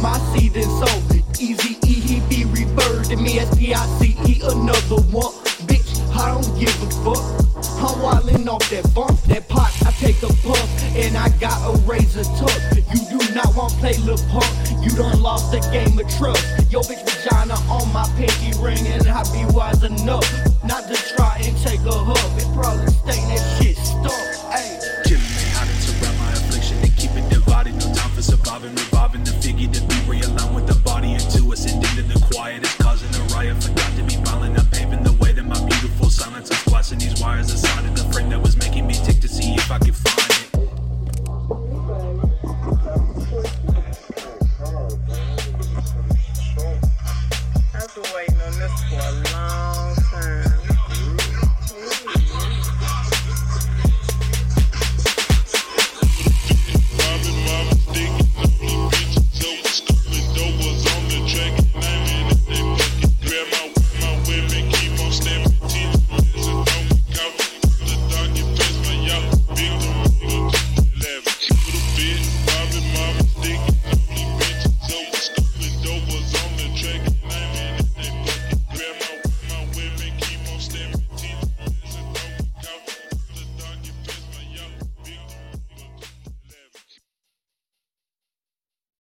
my seed and soul. Easy E, he be rebirthed in me. S P I C E, another one. Bitch, I don't give a fuck. I'm wildin' off that bump, that pot. I take a puff, and I got a razor tuck. You do not want to play lil punk. You done lost the game of trust. Yo, bitch vagina on my pinky ring, and I be wise enough not to try and take a hug. It probably stain that shit stuck. Ayy. Killing me how to surround my affliction and keep it divided. No time for surviving,